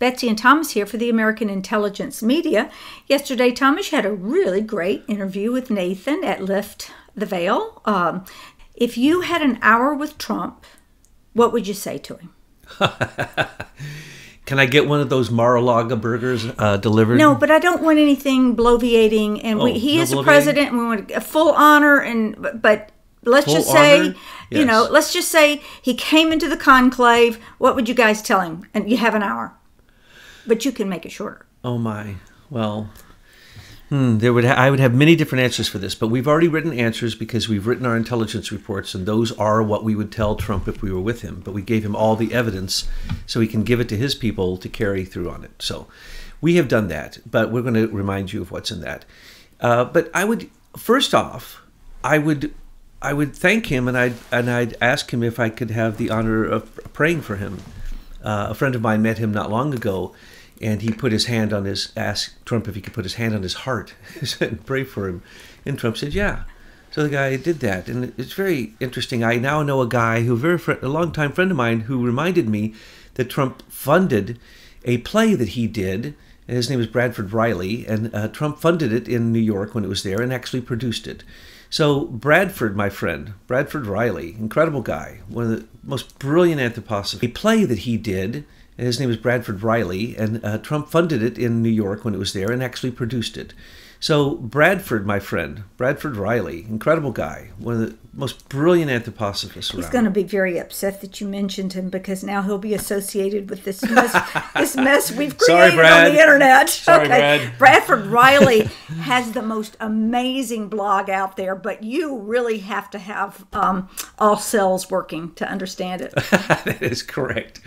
Betsy and Thomas here for the American Intelligence Media. Yesterday, Thomas had a really great interview with Nathan at Lift the Veil. Um, if you had an hour with Trump, what would you say to him? Can I get one of those Mar-a-Lago burgers uh, delivered? No, but I don't want anything bloviating. And we, Oh, he no is a president, and we want a full honor. And but, let's Full just say, honor? you know, let's just say he came into the conclave. What would you guys tell him? And you have an hour, but you can make it shorter. Oh my. Well, hmm, there would ha- I would have many different answers for this, but we've already written answers because we've written our intelligence reports, and those are what we would tell Trump if we were with him. But we gave him all the evidence so he can give it to his people to carry through on it. So we have done that, but we're going to remind you of what's in that. Uh, but I would first off, I would. I would thank him, and I'd and I'd ask him if I could have the honor of praying for him. Uh, a friend of mine met him not long ago, and he put his hand on his asked Trump if he could put his hand on his heart and pray for him, and Trump said, "Yeah." So the guy did that, and it's very interesting. I now know a guy who, very fr- a longtime friend of mine, who reminded me that Trump funded a play that he did. His name is Bradford Riley, and uh, Trump funded it in New York when it was there, and actually produced it. So Bradford, my friend, Bradford Riley, incredible guy, one of the most brilliant anthroposophists. A play that he did, his name is Bradford Riley, and uh, Trump funded it in New York when it was there, and actually produced it. So Bradford, my friend, Bradford Riley, incredible guy, one of the most brilliant anthroposophists He's around. going to be very upset that you mentioned him because now he'll be associated with this mess, this mess we've Sorry, created Brad. on the internet. Sorry, Brad. Bradford Riley has the most amazing blog out there, but you really have to have um, all cells working to understand it. that is correct.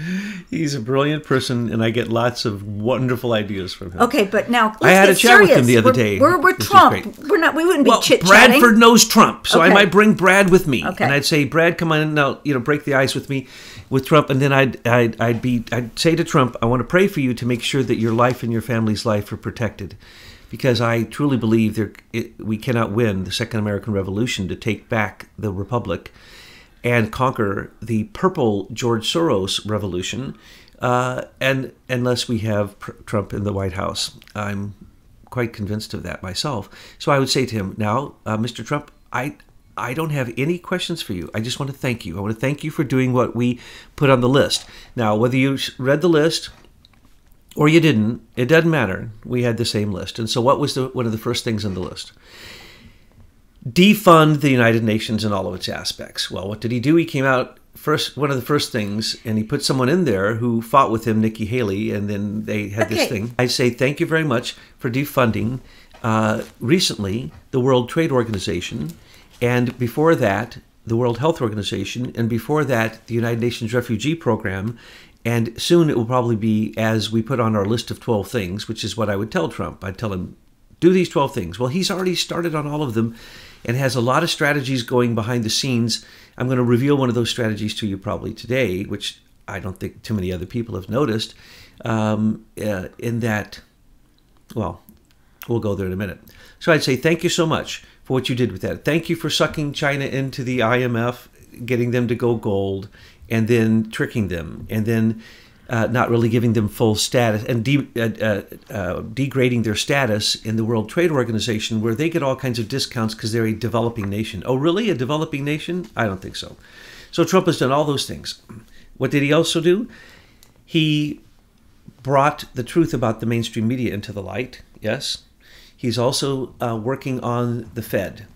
He's a brilliant person, and I get lots of wonderful ideas from him. Okay, but now let's I had a chat with him the other We're- day, We're, we're Trump. We're not. We wouldn't Well, be chit chatting. Bradford knows Trump, so I might bring Brad with me, Okay. and I'd say, "Brad, come on, now you know, break the ice with me, with Trump." And then I'd, I'd, I'd be, I'd say to Trump, "I want to pray for you to make sure that your life and your family's life are protected, because I truly believe there, it, we cannot win the Second American Revolution to take back the republic." and conquer the purple George Soros revolution, uh, and unless we have pr- Trump in the White House, I'm quite convinced of that myself. So I would say to him, now, uh, Mr. Trump, I. I don't have any questions for you. I just want to thank you. I want to thank you for doing what we put on the list. Now, whether you read the list or you didn't, it doesn't matter. We had the same list. And so, what was the, one of the first things on the list? defund the United Nations in all of its aspects. Well, what did he do? He came out first. One of the first things, and he put someone in there who fought with him, Nikki Haley, and then they had this thing. I say thank you very much for defunding. Uh, recently, the World Trade Organization, and before that, the World Health Organization, and before that, the United Nations Refugee Program. And soon it will probably be as we put on our list of 12 things, which is what I would tell Trump. I'd tell him, do these 12 things. Well, he's already started on all of them and has a lot of strategies going behind the scenes. I'm going to reveal one of those strategies to you probably today, which I don't think too many other people have noticed. Um, uh, in that, well, we'll go there in a minute. So I'd say thank you so much for what you did with that. Thank you for sucking China into the IMF, getting them to go gold, and then tricking them, and then uh, not really giving them full status and de- uh, uh, uh, degrading their status in the World Trade Organization, where they get all kinds of discounts because they're a developing nation. Oh, really? A developing nation? I don't think so. So Trump has done all those things. What did he also do? He brought the truth about the mainstream media into the light. Yes. He's also uh, working on the Fed.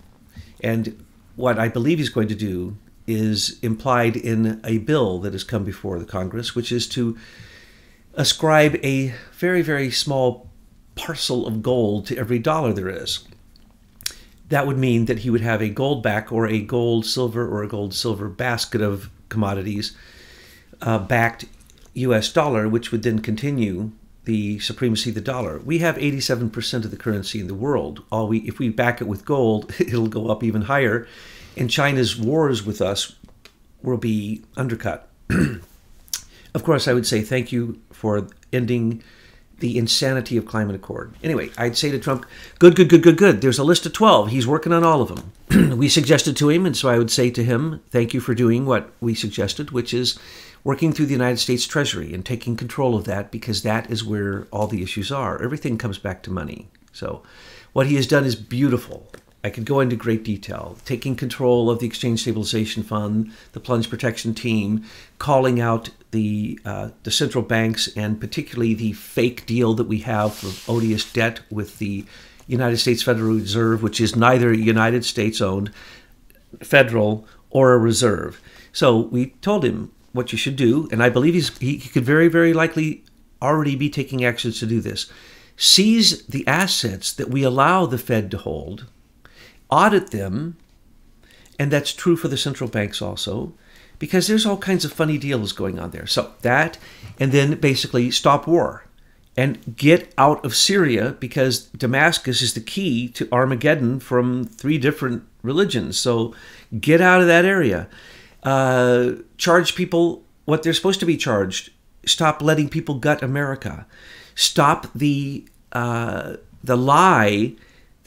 And what I believe he's going to do is implied in a bill that has come before the Congress, which is to ascribe a very, very small parcel of gold to every dollar there is. That would mean that he would have a gold back or a gold silver or a gold silver basket of commodities uh, backed US dollar, which would then continue the supremacy of the dollar. We have 87% of the currency in the world. All we, if we back it with gold, it'll go up even higher, and China's wars with us will be undercut. of course, I would say thank you for ending the insanity of climate accord. Anyway, I'd say to Trump, good, good, good, good, good. There's a list of 12. He's working on all of them. we suggested to him, and so I would say to him, thank you for doing what we suggested, which is working through the United States Treasury and taking control of that because that is where all the issues are. Everything comes back to money. So, what he has done is beautiful. I could go into great detail. Taking control of the Exchange Stabilization Fund, the Plunge Protection Team, calling out the uh, the central banks, and particularly the fake deal that we have for odious debt with the United States Federal Reserve, which is neither United States owned, federal, or a reserve. So we told him what you should do, and I believe he's, he could very, very likely already be taking actions to do this. Seize the assets that we allow the Fed to hold, audit them, and that's true for the central banks also, because there's all kinds of funny deals going on there. So that, and then basically stop war and get out of Syria because Damascus is the key to Armageddon from three different religions. So get out of that area. Uh, charge people what they're supposed to be charged. Stop letting people gut America. Stop the uh, the lie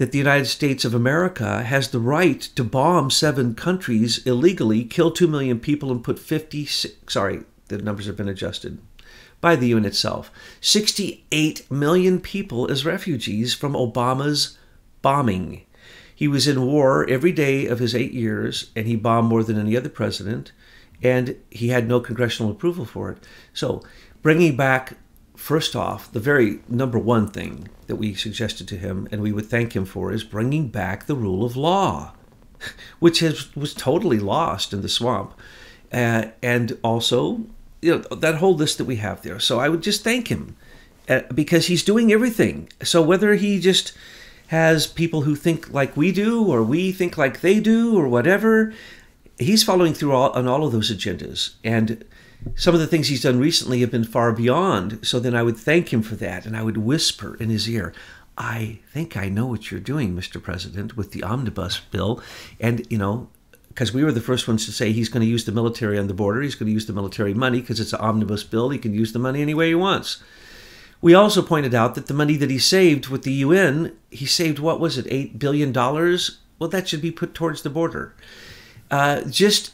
that the United States of America has the right to bomb seven countries illegally, kill two million people, and put 56, sorry, the numbers have been adjusted by the UN itself. 68 million people as refugees from Obama's bombing. He was in war every day of his eight years, and he bombed more than any other president, and he had no congressional approval for it. So, bringing back, first off, the very number one thing that we suggested to him, and we would thank him for, is bringing back the rule of law, which has, was totally lost in the swamp. Uh, and also, you know, that whole list that we have there. So I would just thank him uh, because he's doing everything. So whether he just has people who think like we do, or we think like they do, or whatever. He's following through all, on all of those agendas. And some of the things he's done recently have been far beyond. So then I would thank him for that, and I would whisper in his ear, I think I know what you're doing, Mr. President, with the omnibus bill. And, you know, because we were the first ones to say he's going to use the military on the border, he's going to use the military money because it's an omnibus bill, he can use the money any way he wants. We also pointed out that the money that he saved with the UN, he saved what was it, eight billion dollars? Well, that should be put towards the border. Uh, just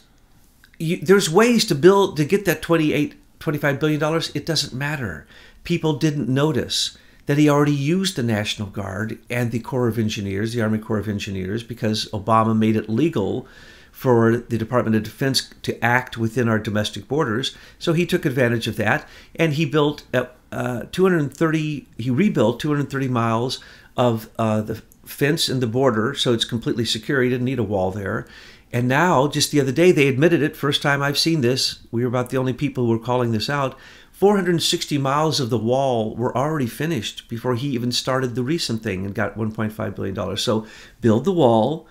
you, there's ways to build to get that 28, 25 billion dollars. It doesn't matter. People didn't notice that he already used the National Guard and the Corps of Engineers, the Army Corps of Engineers, because Obama made it legal for the Department of Defense to act within our domestic borders. So he took advantage of that, and he built uh, 230. He rebuilt 230 miles of uh, the fence in the border, so it's completely secure. He didn't need a wall there. And now, just the other day, they admitted it. First time I've seen this. We were about the only people who were calling this out. 460 miles of the wall were already finished before he even started the recent thing and got 1.5 billion dollars. So build the wall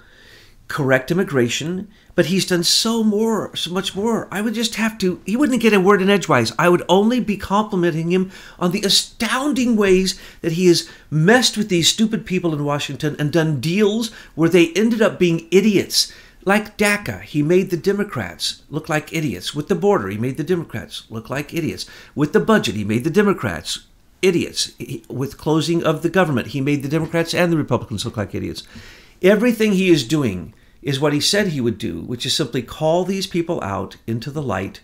correct immigration, but he's done so more, so much more. I would just have to, he wouldn't get a word in edgewise. I would only be complimenting him on the astounding ways that he has messed with these stupid people in Washington and done deals where they ended up being idiots. Like DACA, he made the Democrats look like idiots. With the border, he made the Democrats look like idiots. With the budget, he made the Democrats idiots. With closing of the government, he made the Democrats and the Republicans look like idiots. Everything he is doing is what he said he would do, which is simply call these people out into the light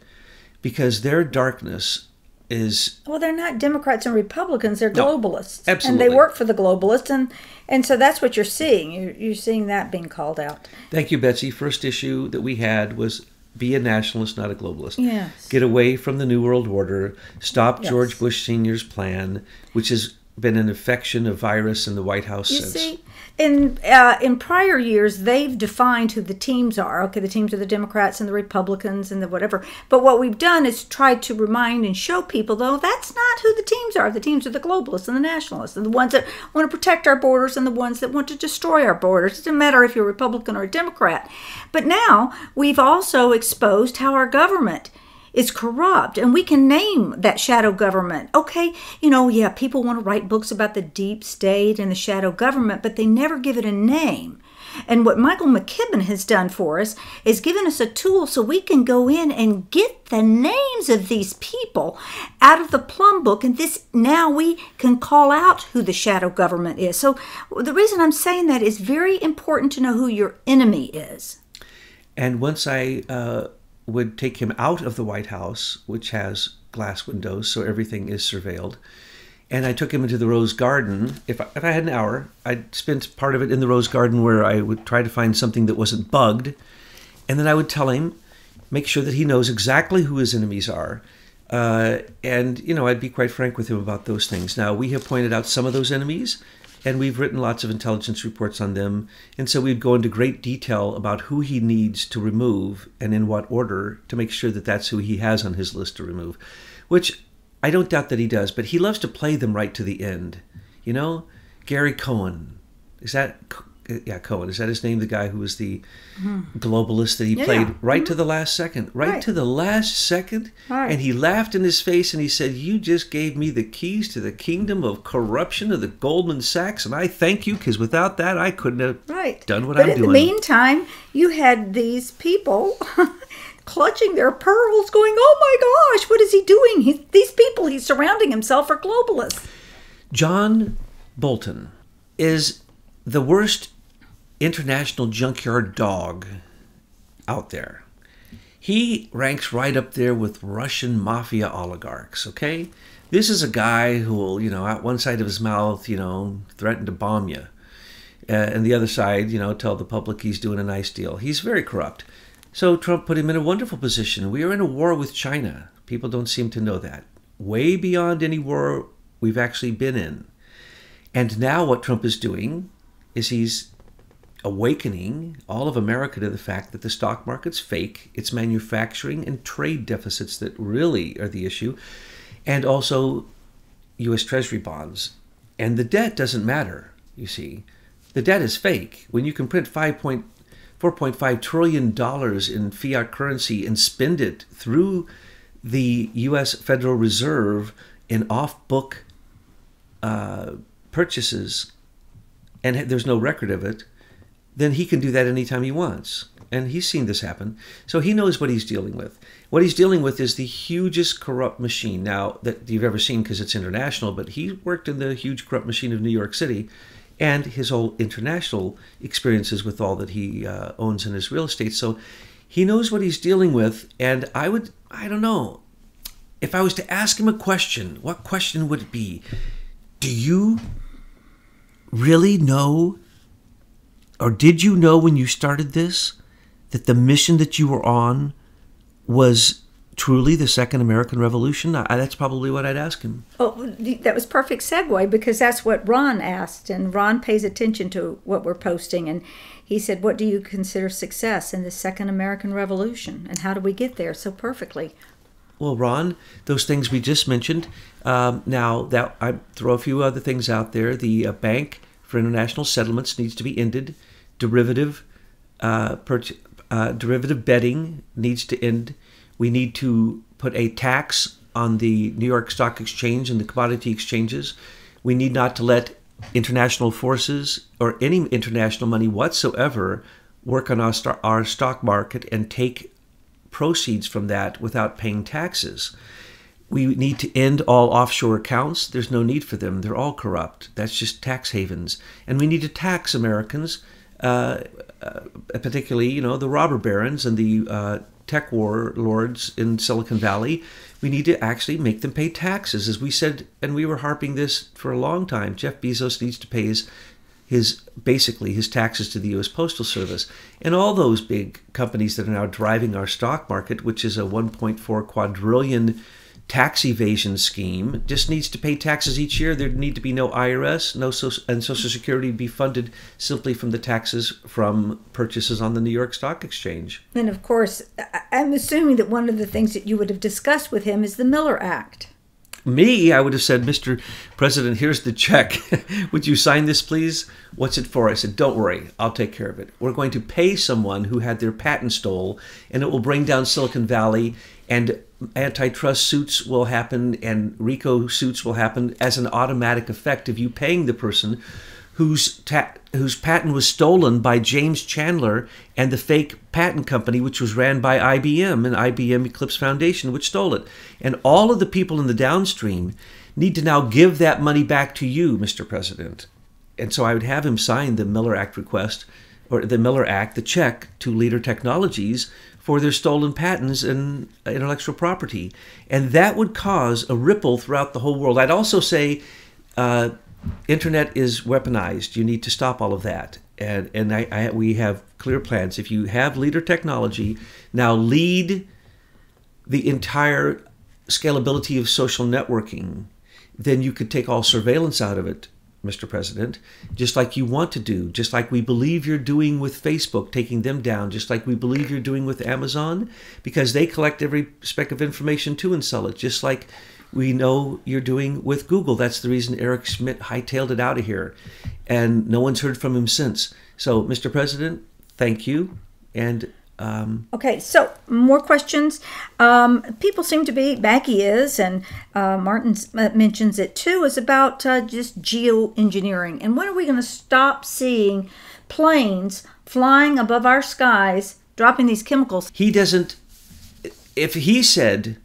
because their darkness is well they're not democrats and republicans they're No, globalists. Absolutely. and they work for the globalists and and so that's what you're seeing. You're, you're seeing that being called out. Thank you betsy. First issue that we had was be a nationalist not a globalist. Yes. get away from the new world order. Stop Yes. george bush senior's plan which has been an infection of virus in the white house You since. see, in uh, in prior years, they've defined who the teams are. Okay, the teams are the Democrats and the Republicans and the whatever. But what we've done is tried to remind and show people, though, that's not who the teams are. The teams are the globalists and the nationalists, and the ones that want to protect our borders and the ones that want to destroy our borders. It doesn't matter if you're a Republican or a Democrat. But now we've also exposed how our government is corrupt. And we can name that shadow government. Okay you know yeah people want to write books about the deep state and the shadow government but they never give it a name. And what michael McKibben has done for us is given us a tool so we can go in and get the names of these people out of the plum book and this now we can call out who the shadow government is. So the reason i'm saying that is very important to know who your enemy is. And once I uh, would take him out of the White House, which has glass windows, so everything is surveilled. And I took him into the Rose Garden. If I, if I had an hour, I'd spend part of it in the Rose Garden where I would try to find something that wasn't bugged. And then I would tell him, make sure that he knows exactly who his enemies are. Uh, and, you know, I'd be quite frank with him about those things. Now, we have pointed out some of those enemies, and we've written lots of intelligence reports on them. And so we'd go into great detail about who he needs to remove and in what order to make sure that that's who he has on his list to remove, which I don't doubt that he does, but he loves to play them right to the end. You know, Gary Cohen. Is that yeah, Cohen. Is that his name? The guy who was the mm-hmm. globalist that he yeah, played yeah. right mm-hmm. to the last second, right, right, to the last second, right. and he laughed in his face and he said, "You just gave me the keys to the kingdom of corruption of the Goldman Sachs, and I thank you because without that, I couldn't have right. done what but I'm doing." in the meantime, you had these people. clutching their pearls, going, "Oh my gosh, what is he doing? He, these people he's surrounding himself are globalists." John Bolton is the worst international junkyard dog out there. He ranks right up there with Russian mafia oligarchs, okay? This is a guy who will, you know, out one side of his mouth, you know, threaten to bomb you. Uh, and the other side, you know, tell the public he's doing a nice deal. He's very corrupt. So Trump put him in a wonderful position. We are in a war with China. People don't seem to know that. Way beyond any war we've actually been in. And now what Trump is doing is he's awakening all of America to the fact that the stock market's fake. It's manufacturing and trade deficits that really are the issue, and also U.S. Treasury bonds. And the debt doesn't matter, you see. The debt is fake. When you can print $4.5 trillion in fiat currency and spend it through the U.S. Federal Reserve in off book uh, purchases, and there's no record of it, then he can do that anytime he wants. And he's seen this happen. So he knows what he's dealing with. What he's dealing with is the hugest corrupt machine now that you've ever seen because it's international, but he worked in the huge corrupt machine of New York City and his whole international experiences with all that he uh, owns in his real estate. So he knows what he's dealing with. And I would, I don't know, if I was to ask him a question, what question would it be? Do you really know or did you know when you started this that the mission that you were on was truly the second American Revolution? I, that's probably what I'd ask him. Oh, that was perfect segue because that's what Ron asked, and Ron pays attention to what we're posting, and he said, "What do you consider success in the second American Revolution, and how do we get there so perfectly?" Well, Ron, those things we just mentioned. Um, now that I throw a few other things out there, the uh, Bank for International Settlements needs to be ended derivative uh, per, uh, derivative betting needs to end. We need to put a tax on the New York Stock Exchange and the commodity exchanges. We need not to let international forces or any international money whatsoever work on our, our stock market and take proceeds from that without paying taxes. We need to end all offshore accounts. There's no need for them. They're all corrupt. That's just tax havens. And we need to tax Americans uh, uh, particularly you know the robber barons and the uh, tech warlords in Silicon Valley. We need to actually make them pay taxes, as we said, and we were harping this for a long time. Jeff Bezos needs to pay his his basically his taxes to the U.S. Postal Service, and all those big companies that are now driving our stock market, which is a 1.4 quadrillion tax evasion scheme just needs to pay taxes each year. There need to be no IRS, no social, and Social Security be funded simply from the taxes from purchases on the New York Stock Exchange. And of course, I'm assuming that one of the things that you would have discussed with him is the Miller Act. Me, I would have said, Mr. President, here's the check. would you sign this, please? What's it for? I said, Don't worry, I'll take care of it. We're going to pay someone who had their patent stole, and it will bring down Silicon Valley and antitrust suits will happen and RICO suits will happen as an automatic effect of you paying the person whose ta- whose patent was stolen by James Chandler and the fake patent company which was ran by IBM and IBM Eclipse Foundation which stole it. And all of the people in the downstream need to now give that money back to you, Mr. President. And so I would have him sign the Miller Act request or the Miller Act, the check to Leader Technologies for their stolen patents and intellectual property. And that would cause a ripple throughout the whole world. I'd also say uh, internet is weaponized. You need to stop all of that. And, and I, I, we have clear plans. If you have leader technology, now lead the entire scalability of social networking, then you could take all surveillance out of it Mr. President, just like you want to do, just like we believe you're doing with Facebook, taking them down, just like we believe you're doing with Amazon, because they collect every speck of information too and sell it, just like we know you're doing with Google. That's the reason Eric Schmidt hightailed it out of here, and no one's heard from him since. So, Mr. President, thank you, and um, okay, so more questions. Um, people seem to be, Maggie is, and uh, Martin uh, mentions it too, is about uh, just geoengineering. And when are we going to stop seeing planes flying above our skies dropping these chemicals? He doesn't, if he said,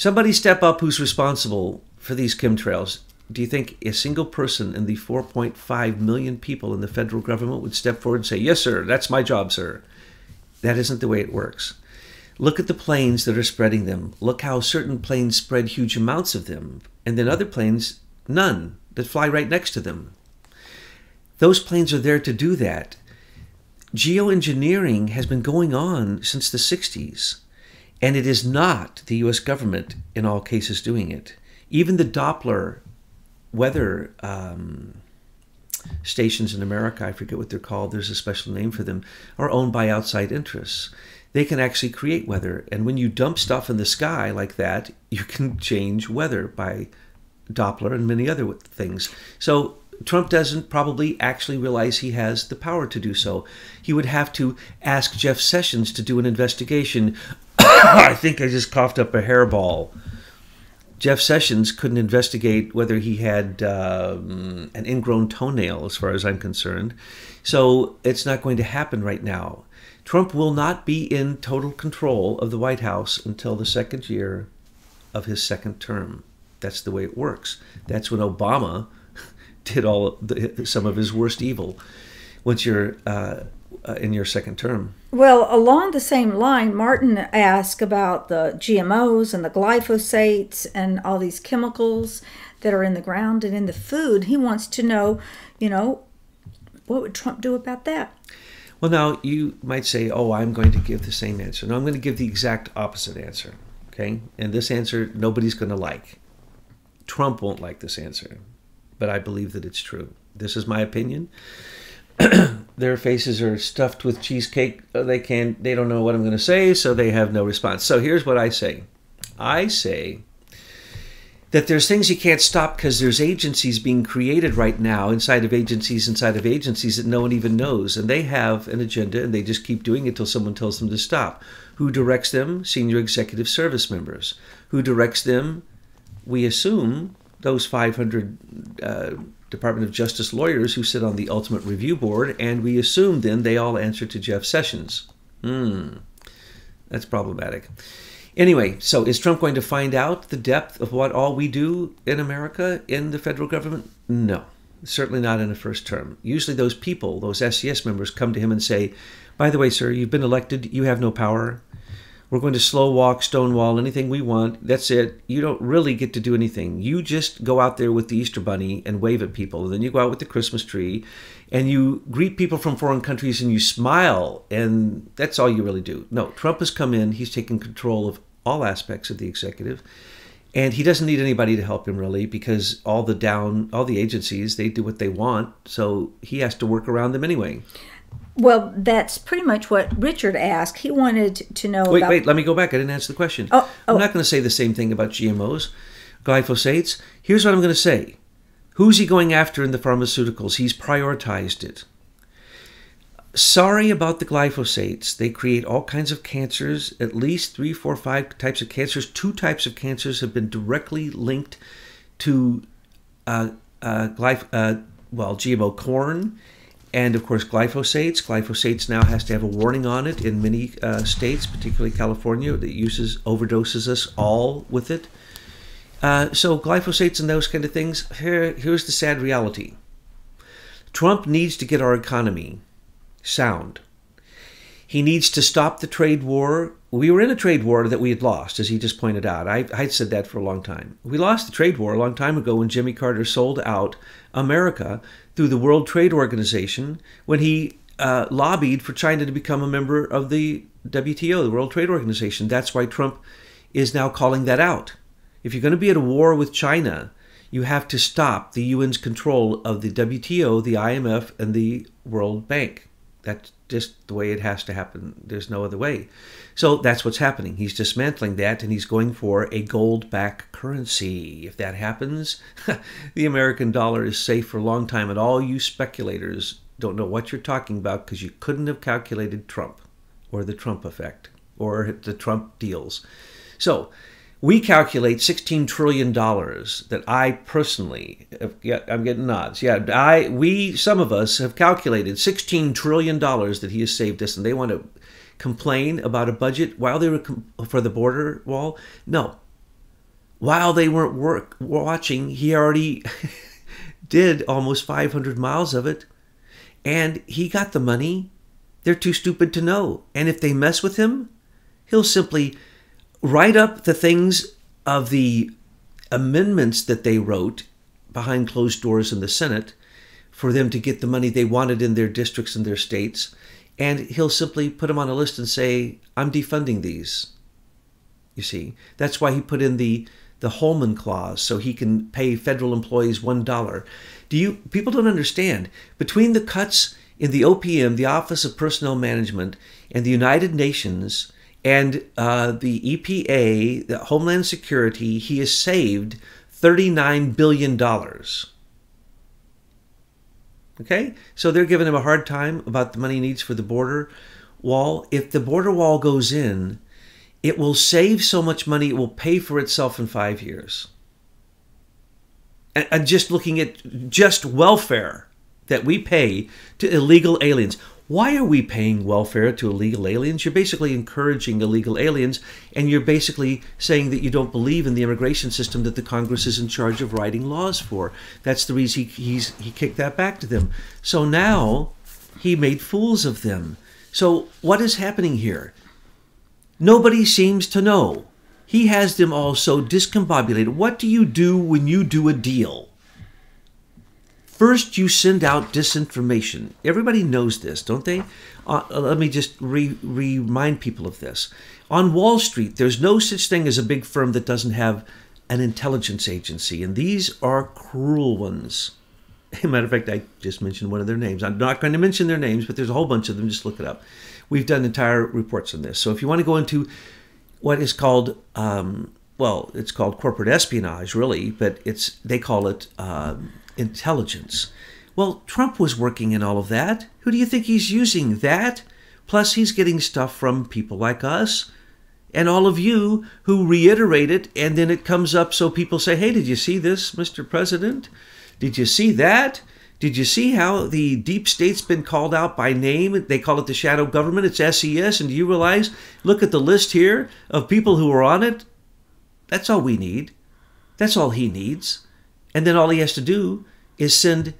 somebody step up who's responsible for these chemtrails, do you think a single person in the 4.5 million people in the federal government would step forward and say, Yes, sir, that's my job, sir? That isn't the way it works. Look at the planes that are spreading them. Look how certain planes spread huge amounts of them, and then other planes, none, that fly right next to them. Those planes are there to do that. Geoengineering has been going on since the 60s, and it is not the US government in all cases doing it. Even the Doppler weather um, stations in America, I forget what they're called, there's a special name for them, are owned by outside interests. They can actually create weather. And when you dump stuff in the sky like that, you can change weather by Doppler and many other things. So Trump doesn't probably actually realize he has the power to do so. He would have to ask Jeff Sessions to do an investigation. I think I just coughed up a hairball. Jeff Sessions couldn't investigate whether he had um, an ingrown toenail, as far as I'm concerned. So it's not going to happen right now. Trump will not be in total control of the White House until the second year of his second term. That's the way it works. That's when Obama did all the, some of his worst evil. Once you're uh, uh, in your second term. Well, along the same line, Martin asked about the GMOs and the glyphosates and all these chemicals that are in the ground and in the food. He wants to know, you know, what would Trump do about that? Well, now you might say, oh, I'm going to give the same answer. No, I'm going to give the exact opposite answer. Okay? And this answer nobody's going to like. Trump won't like this answer, but I believe that it's true. This is my opinion. their faces are stuffed with cheesecake. Uh, they can't. they don't know what I'm going to say, so they have no response. So here's what I say. I say that there's things you can't stop because there's agencies being created right now inside of agencies inside of agencies that no one even knows and they have an agenda and they just keep doing it until someone tells them to stop who directs them senior executive service members who directs them we assume those 500 uh, Department of Justice lawyers who sit on the Ultimate Review Board, and we assume then they all answer to Jeff Sessions. Hmm, that's problematic. Anyway, so is Trump going to find out the depth of what all we do in America in the federal government? No, certainly not in a first term. Usually, those people, those SES members, come to him and say, By the way, sir, you've been elected, you have no power. We're going to slow walk, stonewall, anything we want. That's it. You don't really get to do anything. You just go out there with the Easter Bunny and wave at people. And then you go out with the Christmas tree and you greet people from foreign countries and you smile. And that's all you really do. No, Trump has come in. He's taken control of all aspects of the executive. And he doesn't need anybody to help him really because all the down, all the agencies, they do what they want. So he has to work around them anyway. Well, that's pretty much what Richard asked. He wanted to know. Wait, about... wait. Let me go back. I didn't answer the question. Oh, oh. I'm not going to say the same thing about GMOs, glyphosates. Here's what I'm going to say. Who's he going after in the pharmaceuticals? He's prioritized it. Sorry about the glyphosates. They create all kinds of cancers, at least three, four, five types of cancers. Two types of cancers have been directly linked to uh, uh, glyph- uh, well, GMO corn and of course glyphosates. Glyphosates now has to have a warning on it in many uh, states, particularly California, that uses overdoses us all with it. Uh, so glyphosates and those kind of things. Here, here's the sad reality: Trump needs to get our economy sound. He needs to stop the trade war. We were in a trade war that we had lost, as he just pointed out. I, I said that for a long time. We lost the trade war a long time ago when Jimmy Carter sold out America through the World Trade Organization when he uh, lobbied for China to become a member of the WTO, the World Trade Organization. That's why Trump is now calling that out. If you're going to be at a war with China, you have to stop the UN's control of the WTO, the IMF, and the World Bank. That's just the way it has to happen. There's no other way. So that's what's happening. He's dismantling that and he's going for a gold backed currency. If that happens, the American dollar is safe for a long time. And all you speculators don't know what you're talking about because you couldn't have calculated Trump or the Trump effect or the Trump deals. So we calculate $16 trillion that I personally, yeah, I'm getting nods. Yeah, I, we, some of us have calculated $16 trillion that he has saved us, and they want to complain about a budget while they were for the border wall. No. While they weren't work, watching, he already did almost 500 miles of it, and he got the money. They're too stupid to know. And if they mess with him, he'll simply write up the things of the amendments that they wrote behind closed doors in the Senate for them to get the money they wanted in their districts and their states. And he'll simply put them on a list and say, I'm defunding these. You see, that's why he put in the the Holman clause so he can pay federal employees one dollar. Do you people don't understand between the cuts in the OPM, the Office of Personnel Management, and the United Nations and uh, the EPA, the Homeland Security, he has saved $39 billion. Okay? So they're giving him a hard time about the money he needs for the border wall. If the border wall goes in, it will save so much money, it will pay for itself in five years. And, and just looking at just welfare that we pay to illegal aliens. Why are we paying welfare to illegal aliens? You're basically encouraging illegal aliens, and you're basically saying that you don't believe in the immigration system that the Congress is in charge of writing laws for. That's the reason he, he kicked that back to them. So now he made fools of them. So what is happening here? Nobody seems to know. He has them all so discombobulated. What do you do when you do a deal? First, you send out disinformation. Everybody knows this, don't they? Uh, let me just re- remind people of this. On Wall Street, there's no such thing as a big firm that doesn't have an intelligence agency, and these are cruel ones. As a matter of fact, I just mentioned one of their names. I'm not going to mention their names, but there's a whole bunch of them. Just look it up. We've done entire reports on this. So if you want to go into what is called, um, well, it's called corporate espionage, really, but it's they call it um, intelligence. Well, Trump was working in all of that. Who do you think he's using? That? Plus, he's getting stuff from people like us and all of you who reiterate it, and then it comes up so people say, Hey, did you see this, Mr. President? Did you see that? Did you see how the deep state's been called out by name? They call it the shadow government. It's SES. And do you realize? Look at the list here of people who are on it. That's all we need. That's all he needs. And then all he has to do is send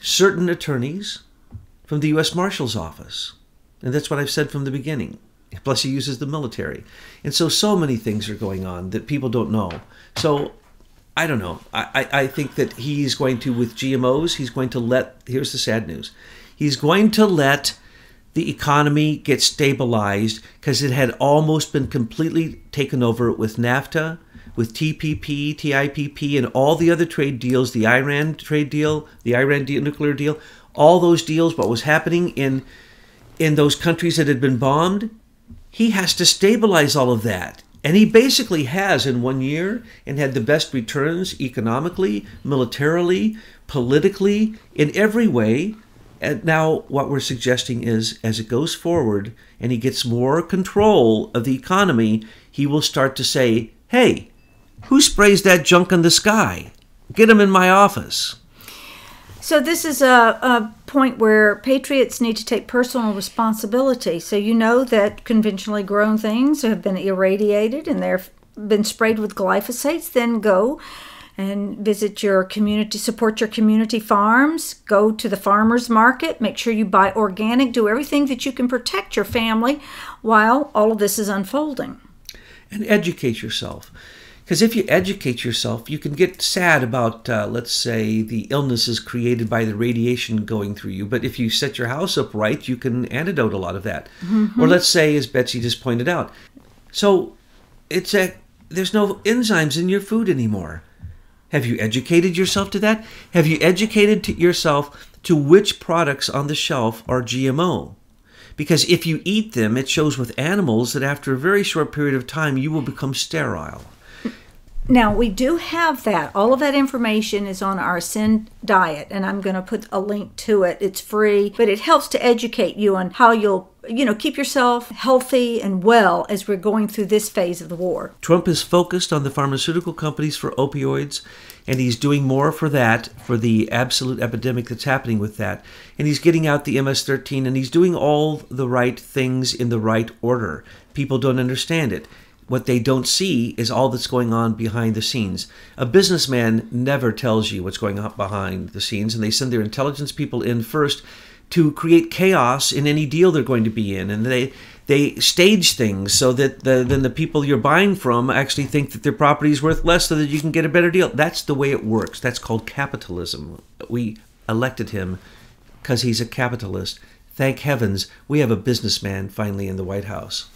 certain attorneys from the U.S. Marshal's office. And that's what I've said from the beginning. Plus, he uses the military. And so, so many things are going on that people don't know. So, I don't know. I, I, I think that he's going to, with GMOs, he's going to let, here's the sad news, he's going to let the economy get stabilized because it had almost been completely taken over with NAFTA with TPP, TIPP, and all the other trade deals, the Iran trade deal, the Iran deal, nuclear deal, all those deals, what was happening in in those countries that had been bombed, he has to stabilize all of that. And he basically has in one year and had the best returns economically, militarily, politically, in every way. And now, what we're suggesting is as it goes forward and he gets more control of the economy, he will start to say, hey, who sprays that junk in the sky? Get him in my office. So, this is a, a, point where patriots need to take personal responsibility. So, you know that conventionally grown things have been irradiated and they've been sprayed with glyphosates. Then go and visit your community, support your community farms, go to the farmers market, make sure you buy organic, do everything that you can protect your family while all of this is unfolding. And educate yourself. Because if you educate yourself, you can get sad about, uh, let's say, the illnesses created by the radiation going through you. But if you set your house up right, you can antidote a lot of that. Mm-hmm. Or let's say, as Betsy just pointed out, so it's a there's no enzymes in your food anymore. Have you educated yourself to that? Have you educated to yourself to which products on the shelf are GMO? Because if you eat them, it shows with animals that after a very short period of time, you will become sterile. Now, we do have that. All of that information is on our Ascend diet, and I'm going to put a link to it. It's free, but it helps to educate you on how you'll you know, keep yourself healthy and well as we're going through this phase of the war. Trump is focused on the pharmaceutical companies for opioids, and he's doing more for that, for the absolute epidemic that's happening with that. And he's getting out the MS 13, and he's doing all the right things in the right order. People don't understand it. What they don't see is all that's going on behind the scenes. A businessman never tells you what's going on behind the scenes, and they send their intelligence people in first to create chaos in any deal they're going to be in, and they they stage things so that the, then the people you're buying from actually think that their property is worth less, so that you can get a better deal. That's the way it works. That's called capitalism. We elected him because he's a capitalist. Thank heavens we have a businessman finally in the White House.